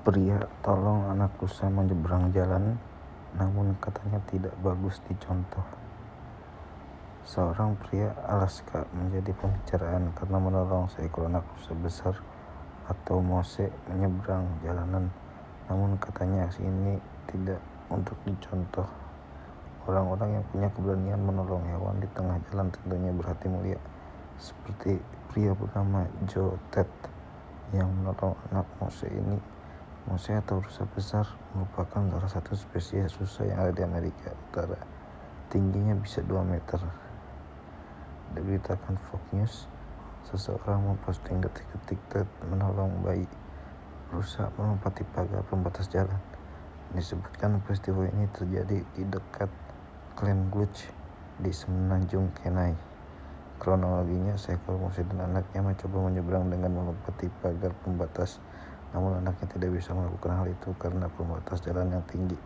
Pria tolong anak rusa menyeberang jalan, namun katanya tidak bagus dicontoh. Seorang pria Alaska menjadi pembicaraan karena menolong seekor anak rusa besar atau mose menyeberang jalanan, namun katanya aksi ini tidak untuk dicontoh. Orang-orang yang punya keberanian menolong hewan di tengah jalan tentunya berhati mulia, seperti pria bernama Joe Ted yang menolong anak mose ini Mose atau rusa besar merupakan salah satu spesies rusa yang ada di Amerika Utara. Tingginya bisa 2 meter. Diberitakan Fox News, seseorang memposting detik-detik menolong bayi rusa melompati pagar pembatas jalan. Disebutkan peristiwa ini terjadi di dekat Glen Gulch di Semenanjung Kenai. Kronologinya, seekor Mose dan anaknya mencoba menyeberang dengan melompati pagar pembatas namun anaknya tidak bisa melakukan hal itu karena pembatas jalan yang tinggi.